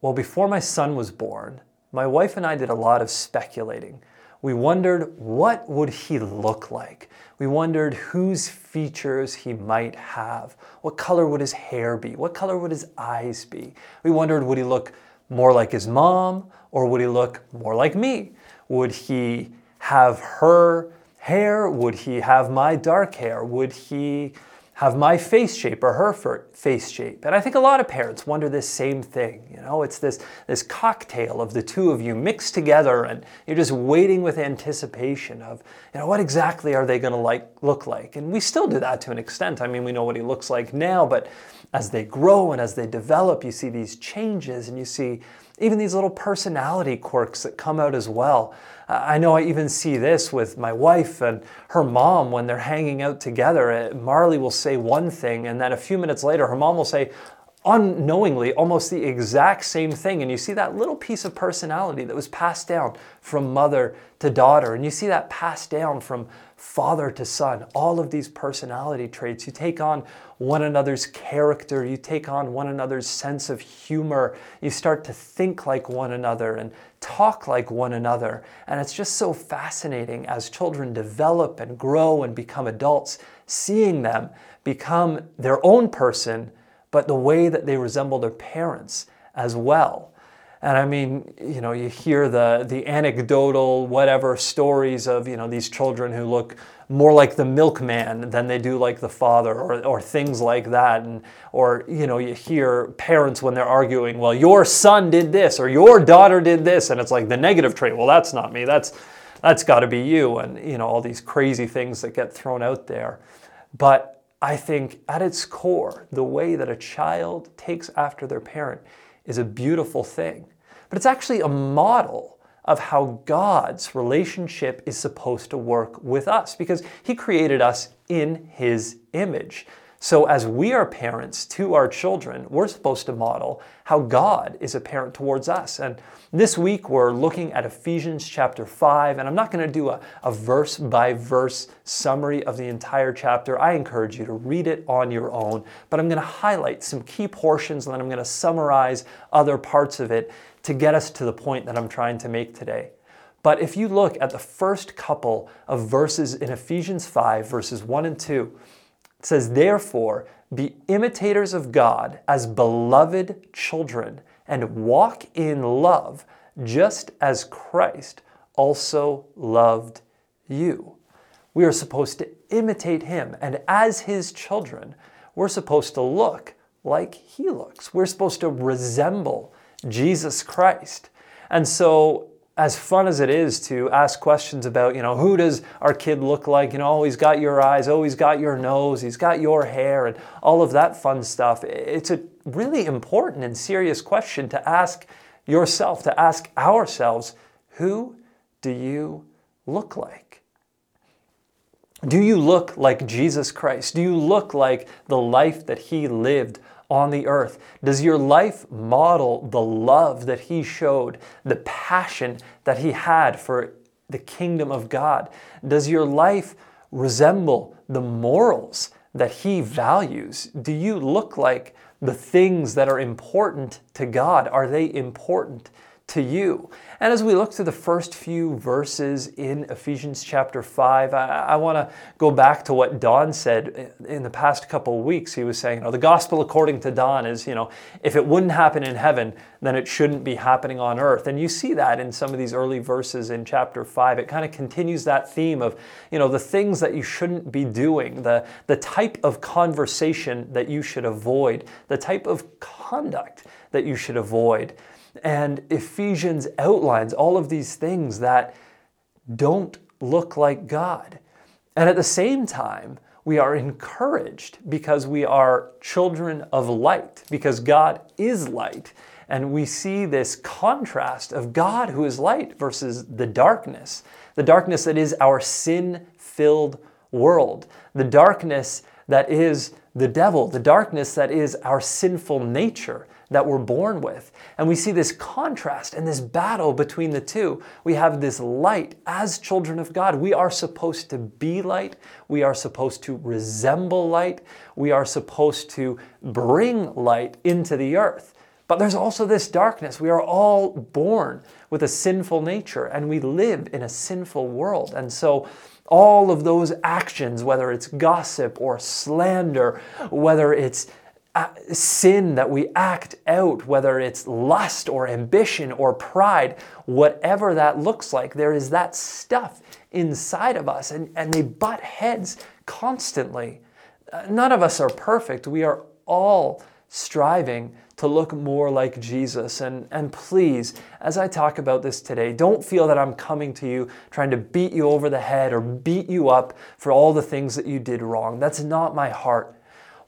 Well, before my son was born, my wife and I did a lot of speculating. We wondered what would he look like? We wondered whose features he might have. What color would his hair be? What color would his eyes be? We wondered would he look more like his mom or would he look more like me? Would he have her hair? Would he have my dark hair? Would he have my face shape or her face shape. And I think a lot of parents wonder this same thing. You know, it's this, this cocktail of the two of you mixed together and you're just waiting with anticipation of, you know, what exactly are they going to like look like? And we still do that to an extent. I mean, we know what he looks like now, but as they grow and as they develop, you see these changes and you see even these little personality quirks that come out as well. I know I even see this with my wife and her mom when they're hanging out together. Uh, Marley will say one thing, and then a few minutes later, her mom will say, unknowingly, almost the exact same thing. And you see that little piece of personality that was passed down from mother to daughter. And you see that passed down from father to son, all of these personality traits. You take on one another's character, you take on one another's sense of humor, you start to think like one another and talk like one another. And it's just so fascinating as children develop and grow and become adults, seeing them become their own person, but the way that they resemble their parents as well. And I mean, you know, you hear the, the anecdotal, whatever stories of, you know, these children who look more like the milkman than they do like the father or, or things like that. And, or, you know, you hear parents when they're arguing, well, your son did this or your daughter did this. And it's like the negative trait. Well, that's not me. That's, that's got to be you. And, you know, all these crazy things that get thrown out there. But I think at its core, the way that a child takes after their parent is a beautiful thing. But it's actually a model of how God's relationship is supposed to work with us because He created us in His image. So, as we are parents to our children, we're supposed to model how God is a parent towards us. And this week we're looking at Ephesians chapter 5, and I'm not going to do a, a verse by verse summary of the entire chapter. I encourage you to read it on your own, but I'm going to highlight some key portions and then I'm going to summarize other parts of it to get us to the point that I'm trying to make today. But if you look at the first couple of verses in Ephesians 5, verses 1 and 2, it says, Therefore, be imitators of God as beloved children and walk in love, just as Christ also loved you. We are supposed to imitate him, and as his children, we're supposed to look like he looks. We're supposed to resemble Jesus Christ. And so as fun as it is to ask questions about, you know, who does our kid look like? You know, oh, he's got your eyes, oh, he's got your nose, he's got your hair, and all of that fun stuff. It's a really important and serious question to ask yourself, to ask ourselves, who do you look like? Do you look like Jesus Christ? Do you look like the life that he lived on the earth? Does your life model the love that He showed, the passion that He had for the kingdom of God? Does your life resemble the morals that He values? Do you look like the things that are important to God? Are they important to you? And as we look to the first few verses in Ephesians chapter 5, I, I want to go back to what Don said in the past couple weeks. He was saying, you know, the gospel according to Don is, you know, if it wouldn't happen in heaven, then it shouldn't be happening on earth. And you see that in some of these early verses in chapter 5. It kind of continues that theme of, you know, the things that you shouldn't be doing, the, the type of conversation that you should avoid, the type of conduct that you should avoid. And Ephesians outlines all of these things that don't look like God. And at the same time, we are encouraged because we are children of light, because God is light. And we see this contrast of God who is light versus the darkness, the darkness that is our sin filled world, the darkness that is the devil, the darkness that is our sinful nature that we're born with. And we see this contrast and this battle between the two. We have this light as children of God. We are supposed to be light. We are supposed to resemble light. We are supposed to bring light into the earth. But there's also this darkness. We are all born with a sinful nature and we live in a sinful world. And so, all of those actions, whether it's gossip or slander, whether it's sin that we act out, whether it's lust or ambition or pride, whatever that looks like, there is that stuff inside of us and, and they butt heads constantly. Uh, none of us are perfect. We are all striving to look more like Jesus. And, and please, as I talk about this today, don't feel that I'm coming to you trying to beat you over the head or beat you up for all the things that you did wrong. That's not my heart.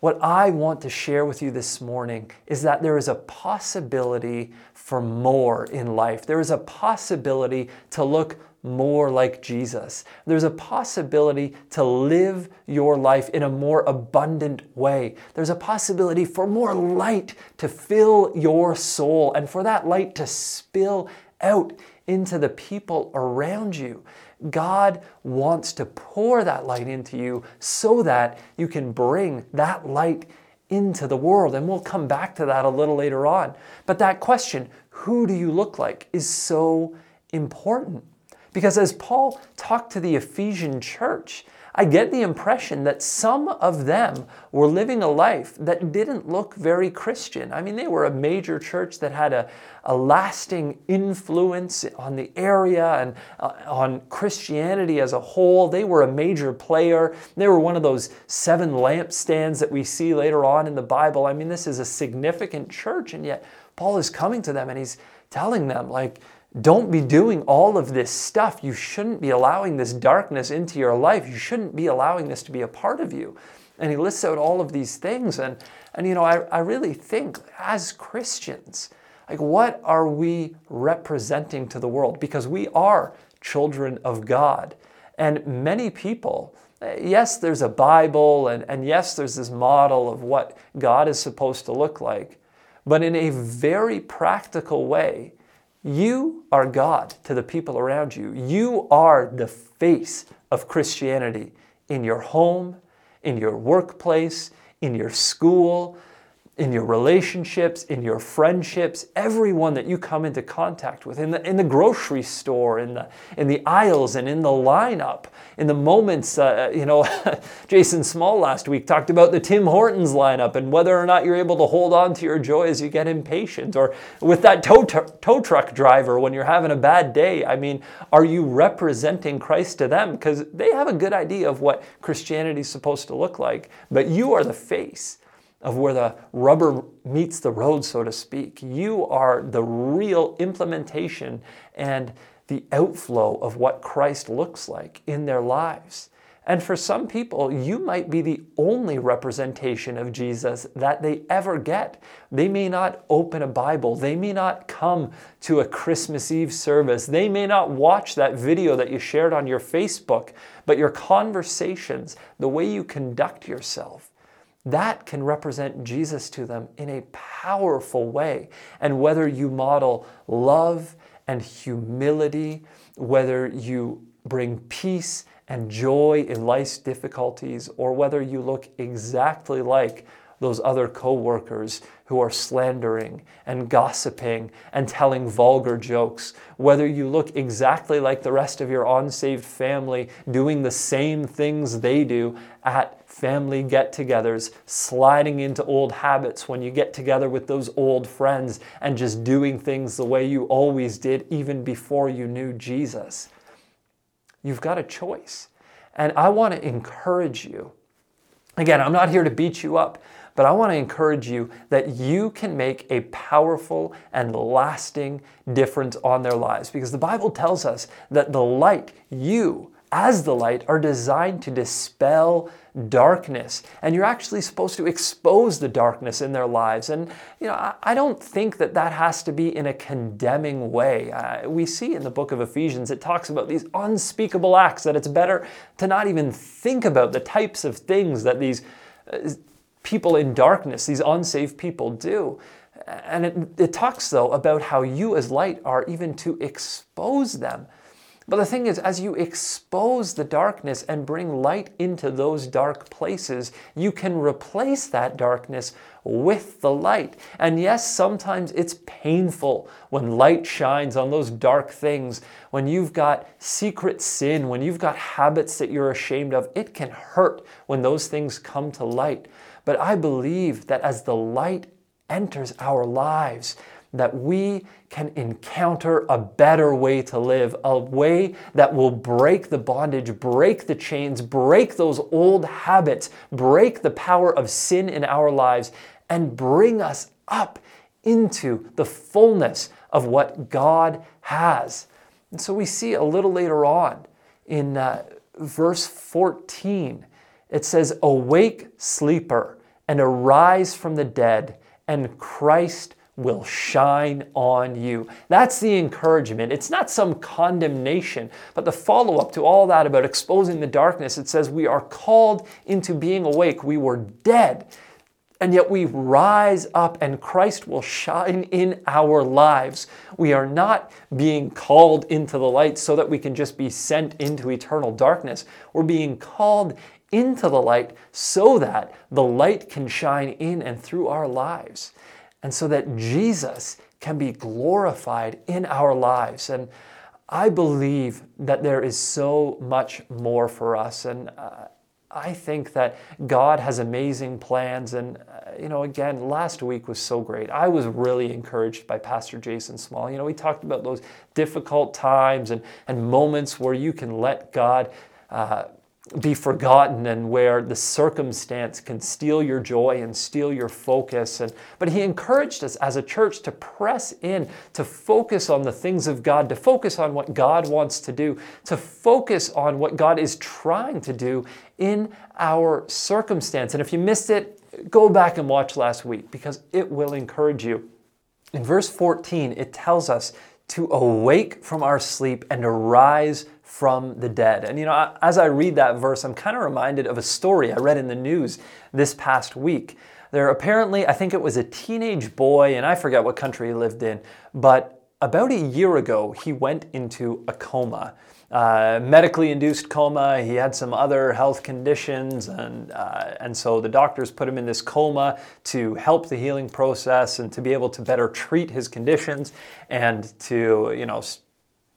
What I want to share with you this morning is that there is a possibility for more in life. There is a possibility to look more like Jesus. There's a possibility to live your life in a more abundant way. There's a possibility for more light to fill your soul and for that light to spill out into the people around you. God wants to pour that light into you so that you can bring that light into the world. And we'll come back to that a little later on. But that question, who do you look like, is so important. Because as Paul talked to the Ephesian church, I get the impression that some of them were living a life that didn't look very Christian. I mean, they were a major church that had a, a lasting influence on the area and uh, on Christianity as a whole. They were a major player. They were one of those seven lampstands that we see later on in the Bible. I mean, this is a significant church, and yet Paul is coming to them and he's telling them, like, don't be doing all of this stuff. You shouldn't be allowing this darkness into your life. You shouldn't be allowing this to be a part of you. And he lists out all of these things. And, and you know, I, I really think as Christians, like what are we representing to the world? Because we are children of God. And many people, yes, there's a Bible, and, and yes, there's this model of what God is supposed to look like. But in a very practical way, you are God to the people around you. You are the face of Christianity in your home, in your workplace, in your school, in your relationships, in your friendships, everyone that you come into contact with, in the, in the grocery store, in the, in the aisles, and in the lineup, in the moments. Uh, you know, Jason Small last week talked about the Tim Hortons lineup and whether or not you're able to hold on to your joy as you get impatient, or with that tow, tow truck driver when you're having a bad day. I mean, are you representing Christ to them? Because they have a good idea of what Christianity is supposed to look like, but you are the face of where the rubber meets the road, so to speak. You are the real implementation and the outflow of what Christ looks like in their lives. And for some people, you might be the only representation of Jesus that they ever get. They may not open a Bible. They may not come to a Christmas Eve service. They may not watch that video that you shared on your Facebook. But your conversations, the way you conduct yourself, that can represent Jesus to them in a powerful way. And whether you model love and humility, whether you bring peace and joy in life's difficulties, or whether you look exactly like those other coworkers who are slandering and gossiping and telling vulgar jokes, whether you look exactly like the rest of your unsaved family doing the same things they do at family get togethers, sliding into old habits when you get together with those old friends and just doing things the way you always did even before you knew Jesus. You've got a choice. And I want to encourage you. Again, I'm not here to beat you up, but I want to encourage you that you can make a powerful and lasting difference on their lives because the Bible tells us that the light, you, as the light are designed to dispel darkness. And you're actually supposed to expose the darkness in their lives. And you know i, don't think that that has to be in a condemning way. Uh, we see in the book of ephesians it talks about these unspeakable acts that it's better to not even think about the types of things that these uh, people in darkness these unsaved people do. And it, it talks though about how you as light are even to expose them But the thing is, as you expose the darkness and bring light into those dark places, you can replace that darkness with the light. And yes, sometimes it's painful when light shines on those dark things, when you've got secret sin, when you've got habits that you're ashamed of. It can hurt when those things come to light. But I believe that as the light enters our lives, that we can encounter a better way to live, a way that will break the bondage, break the chains, break those old habits, break the power of sin in our lives, and bring us up into the fullness of what God has. And so we see a little later on in uh, verse 14, it says, Awake, sleeper, and arise from the dead, and Christ will shine on you. That's the encouragement. It's not some condemnation, but the follow up to all that about exposing the darkness. It says we are called into being awake. We were dead and yet we rise up and Christ will shine in our lives. We are not being called into the light so that we can just be sent into eternal darkness. We're being called into the light so that the light can shine in and through our lives. And so that Jesus can be glorified in our lives. And I believe that there is so much more for us. And uh, I think that God has amazing plans. And, uh, you know, again, last week was so great. I was really encouraged by Pastor Jason Small. You know, we talked about those difficult times and, and moments where you can let God uh, be forgotten and where the circumstance can steal your joy and steal your focus. And but he encouraged us as a church to press in to focus on the things of God to focus on what God wants to do to focus on what God is trying to do in our circumstance. And if you missed it go back and watch last week because it will encourage you. In verse 14 it tells us to awake from our sleep and to rise from the dead. And you know, as I read that verse, I'm kind of reminded of a story I read in the news this past week. There apparently, I think it was a teenage boy, and I forget what country he lived in, but about a year ago, he went into a coma. Uh, medically induced coma. He had some other health conditions, and uh, and so the doctors put him in this coma to help the healing process and to be able to better treat his conditions and to you know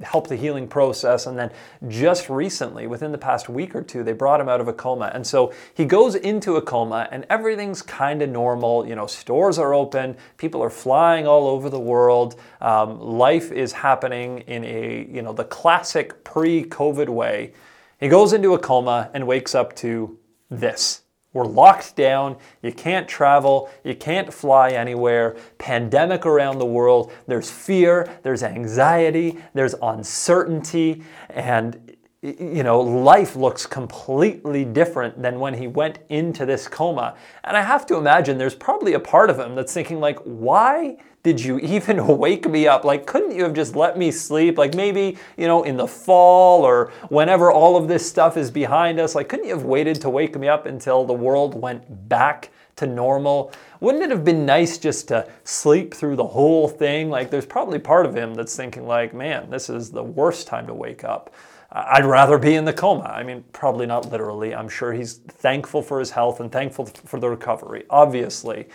help the healing process. And then just recently, within the past week or two, they brought him out of a coma. And so he goes into a coma and everything's kind of normal. You know, stores are open, people are flying all over the world. Um, life is happening in a, you know, the classic pre COVID way. He goes into a coma and wakes up to this. We're locked down. You can't travel. You can't fly anywhere. Pandemic around the world. There's fear. There's anxiety. There's uncertainty. And, you know, life looks completely different than when he went into this coma. And I have to imagine there's probably a part of him that's thinking, like, why? Did you even wake me up? Like, couldn't you have just let me sleep? Like, maybe, you know, in the fall or whenever all of this stuff is behind us, like, couldn't you have waited to wake me up until the world went back to normal? Wouldn't it have been nice just to sleep through the whole thing? Like, there's probably part of him that's thinking, like, man, this is the worst time to wake up. I'd rather be in the coma. I mean, probably not literally. I'm sure he's thankful for his health and thankful for the recovery, obviously.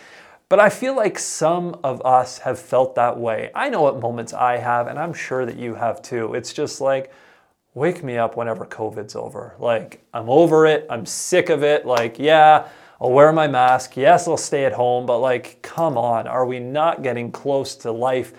But I feel like some of us have felt that way. I know what moments I have, and I'm sure that you have too. It's just like, wake me up whenever COVID's over. Like, I'm over it. I'm sick of it. Like, yeah, I'll wear my mask. Yes, I'll stay at home. But, like, come on. Are we not getting close to life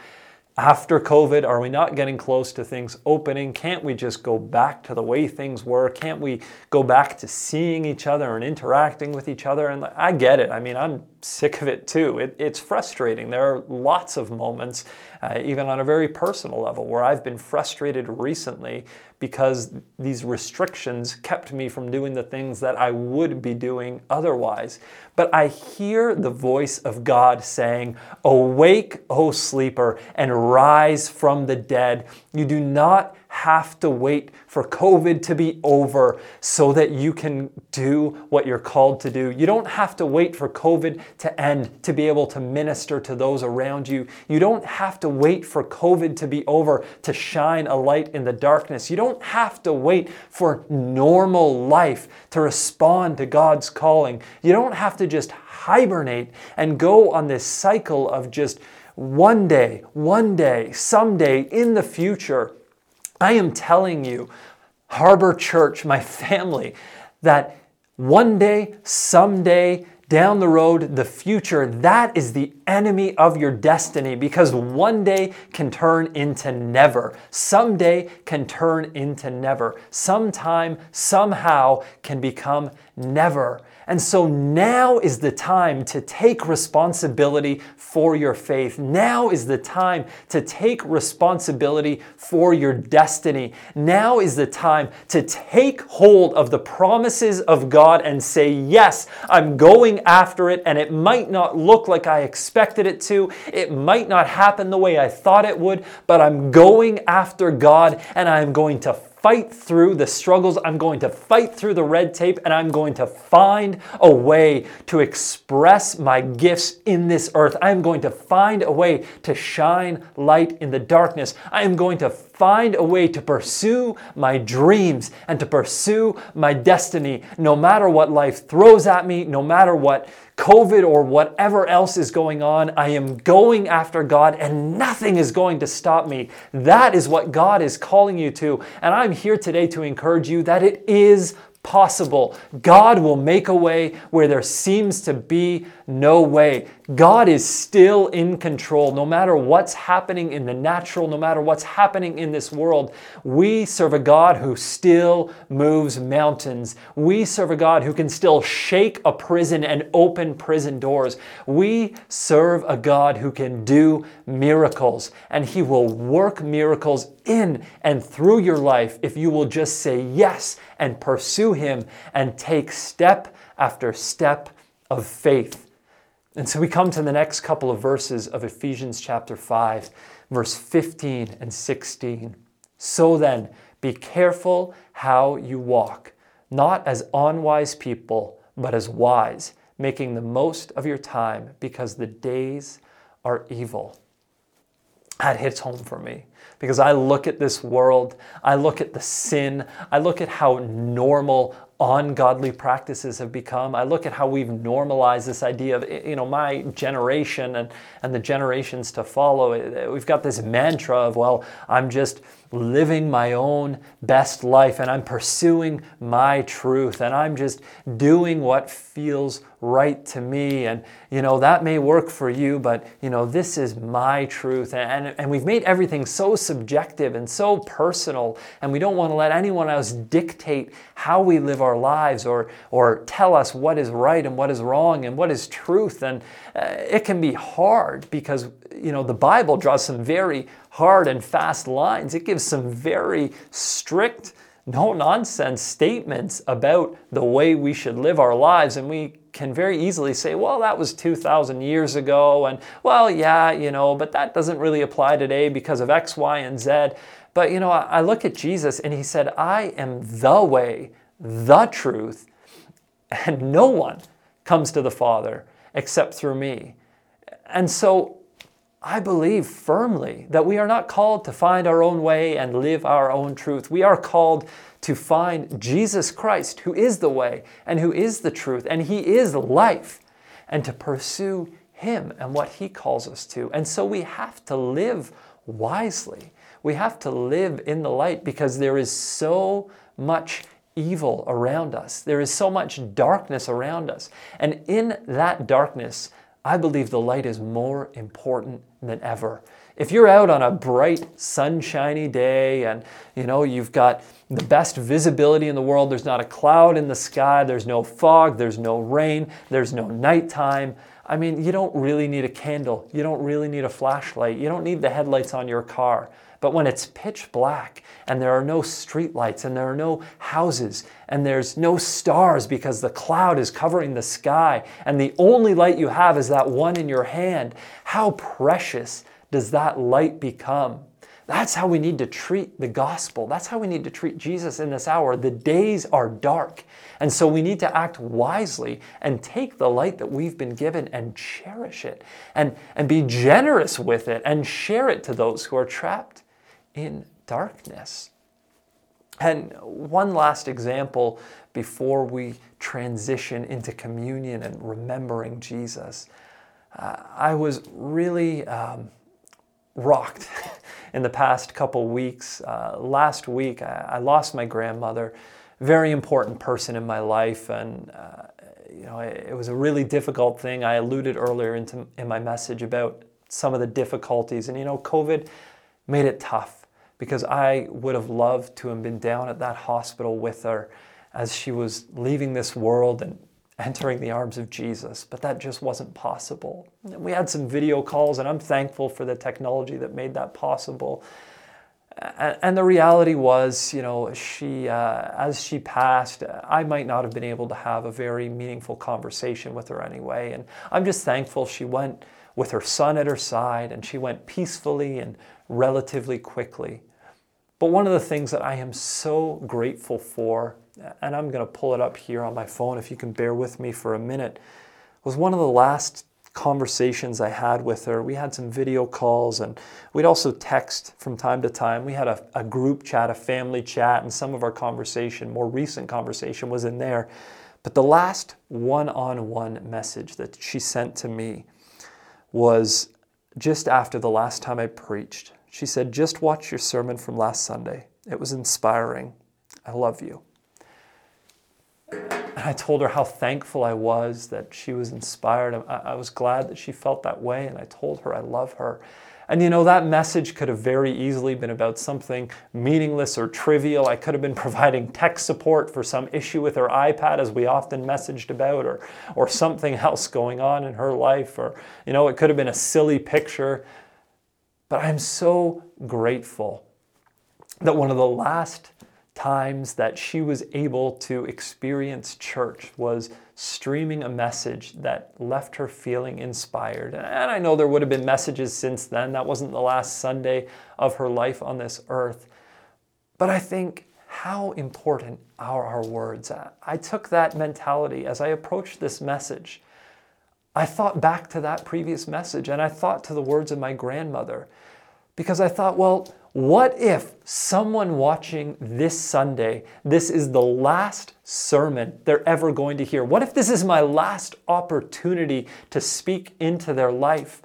after COVID? Are we not getting close to things opening? Can't we just go back to the way things were? Can't we go back to seeing each other and interacting with each other? And I get it. I mean, I'm sick of it too. It, it's frustrating. There are lots of moments, uh, even on a very personal level, where I've been frustrated recently because these restrictions kept me from doing the things that I would be doing otherwise. But I hear the voice of God saying, Awake, O sleeper, and rise from the dead. You do not have to wait for COVID to be over so that you can do what you're called to do. You don't have to wait for COVID to end to be able to minister to those around you. You don't have to wait for COVID to be over to shine a light in the darkness. You don't have to wait for normal life to respond to God's calling. You don't have to just hibernate and go on this cycle of just one day, one day, someday in the future. I am telling you, Harbor Church, my family, that one day, someday, down the road, the future, that is the enemy of your destiny because one day can turn into never. Someday can turn into never. Sometime, somehow can become never. And so now is the time to take responsibility for your faith. Now is the time to take responsibility for your destiny. Now is the time to take hold of the promises of God and say, Yes, I'm going after it, and it might not look like I expected it to. It might not happen the way I thought it would, but I'm going after God and I'm going to fight through the struggles. I'm going to fight through the red tape and I'm going to find a way to express my gifts in this earth. I'm going to find a way to shine light in the darkness. I am going to find a way to pursue my dreams and to pursue my destiny no matter what life throws at me, no matter what COVID or whatever else is going on, I am going after God and nothing is going to stop me. That is what God is calling you to. And I'm here today to encourage you that it is possible. God will make a way where there seems to be no way. God is still in control. No matter what's happening in the natural, no matter what's happening in this world, we serve a God who still moves mountains. We serve a God who can still shake a prison and open prison doors. We serve a God who can do miracles, and He will work miracles in and through your life if you will just say yes and pursue Him and take step after step of faith. And so we come to the next couple of verses of Ephesians chapter 5, verse 15 and 16. So then, be careful how you walk, not as unwise people, but as wise, making the most of your time because the days are evil. That hits home for me because I look at this world, I look at the sin, I look at how normal ungodly practices have become. I look at how we've normalized this idea of, you know, my generation and, and the generations to follow. We've got this mantra of, well, I'm just living my own best life and I'm pursuing my truth and I'm just doing what feels right to me. And, you know, that may work for you, but, you know, this is my truth. And, and we've made everything so subjective and so personal, and we don't want to let anyone else dictate how we live our lives or, or tell us what is right and what is wrong and what is truth. And uh, it can be hard because, you know, the Bible draws some very hard and fast lines. It gives some very strict, no nonsense statements about the way we should live our lives. And we can very easily say, well, that was 2,000 years ago. And well, yeah, you know, but that doesn't really apply today because of X, Y, and Z. But, you know, I look at Jesus and he said, I am the way, the truth, and no one comes to the Father except through me. And so I believe firmly that we are not called to find our own way and live our own truth. We are called to find Jesus Christ, who is the way and who is the truth, and He is life, and to pursue Him and what He calls us to. And so we have to live wisely. We have to live in the light because there is so much evil around us. There is so much darkness around us. And in that darkness, I believe the light is more important than ever. If you're out on a bright, sunshiny day and you know you've got the best visibility in the world, there's not a cloud in the sky, there's no fog, there's no rain, there's no nighttime. I mean, you don't really need a candle. You don't really need a flashlight. You don't need the headlights on your car. But when it's pitch black and there are no streetlights and there are no houses and there's no stars because the cloud is covering the sky and the only light you have is that one in your hand, how precious does that light become? That's how we need to treat the gospel. That's how we need to treat Jesus in this hour. The days are dark. And so we need to act wisely and take the light that we've been given and cherish it and, and be generous with it and share it to those who are trapped in darkness. And one last example before we transition into communion and remembering Jesus. Uh, I was really um, rocked in the past couple weeks. Uh, last week, I, I, lost my grandmother, very important person in my life, and uh, you know it, it, was a really difficult thing. I alluded earlier into, in my message about some of the difficulties, and you know, COVID made it tough because I would have loved to have been down at that hospital with her as she was leaving this world and entering the arms of Jesus, but that just wasn't possible. We had some video calls, and I'm thankful for the technology that made that possible. And the reality was, you know, she, uh, as she passed, I might not have been able to have a very meaningful conversation with her anyway. And I'm just thankful she went with her son at her side and she went peacefully and relatively quickly. But one of the things that I am so grateful for, and I'm going to pull it up here on my phone if you can bear with me for a minute, was one of the last conversations I had with her. We had some video calls and we'd also text from time to time. We had a, a group chat, a family chat, and some of our conversation, more recent conversation, was in there. But the last one on one message that she sent to me was just after the last time I preached. She said, Just watch your sermon from last Sunday. It was inspiring. I love you. And I told her how thankful I was that she was inspired. I, was glad that she felt that way, and I told her I love her. And you know, that message could have very easily been about something meaningless or trivial. I could have been providing tech support for some issue with her iPad, as we often messaged about, or, or something else going on in her life. Or, you know, it could have been a silly picture. But I'm so grateful that one of the last times that she was able to experience church was streaming a message that left her feeling inspired. And I know there would have been messages since then. That wasn't the last Sunday of her life on this earth. But I think how important are our words. I took that mentality as I approached this message. I thought back to that previous message and I thought to the words of my grandmother because I thought, well, what if someone watching this Sunday, this is the last sermon they're ever going to hear? What if this is my last opportunity to speak into their life?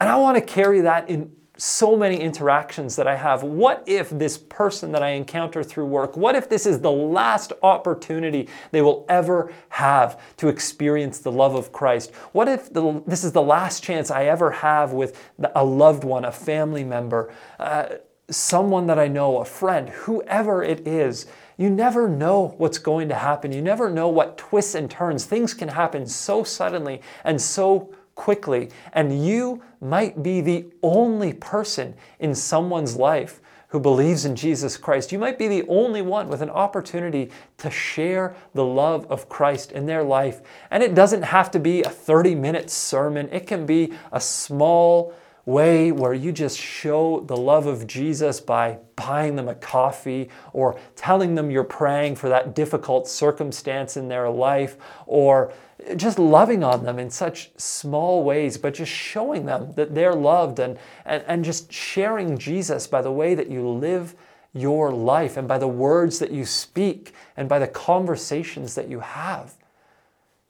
And I want to carry that in so many interactions that I have. What if this person that I encounter through work, what if this is the last opportunity they will ever have to experience the love of Christ? What if the, this is the last chance I ever have with a loved one, a family member? Uh, someone that I know, a friend, whoever it is, you never know what's going to happen. You never know what twists and turns. Things can happen so suddenly and so quickly, and you might be the only person in someone's life who believes in Jesus Christ. You might be the only one with an opportunity to share the love of Christ in their life. And it doesn't have to be a 30 minute sermon, it can be a small, way where you just show the love of Jesus by buying them a coffee or telling them you're praying for that difficult circumstance in their life or just loving on them in such small ways, but just showing them that they're loved and, and, and just sharing Jesus by the way that you live your life and by the words that you speak and by the conversations that you have.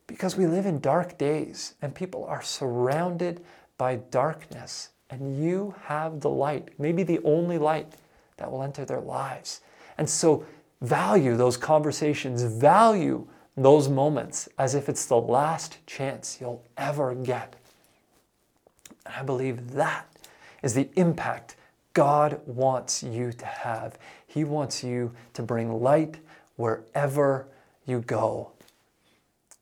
Because we live in dark days and people are surrounded by darkness, and you have the light, maybe the only light that will enter their lives. And so value those conversations, value those moments as if it's the last chance you'll ever get. And I believe that is the impact God wants you to have. He wants you to bring light wherever you go.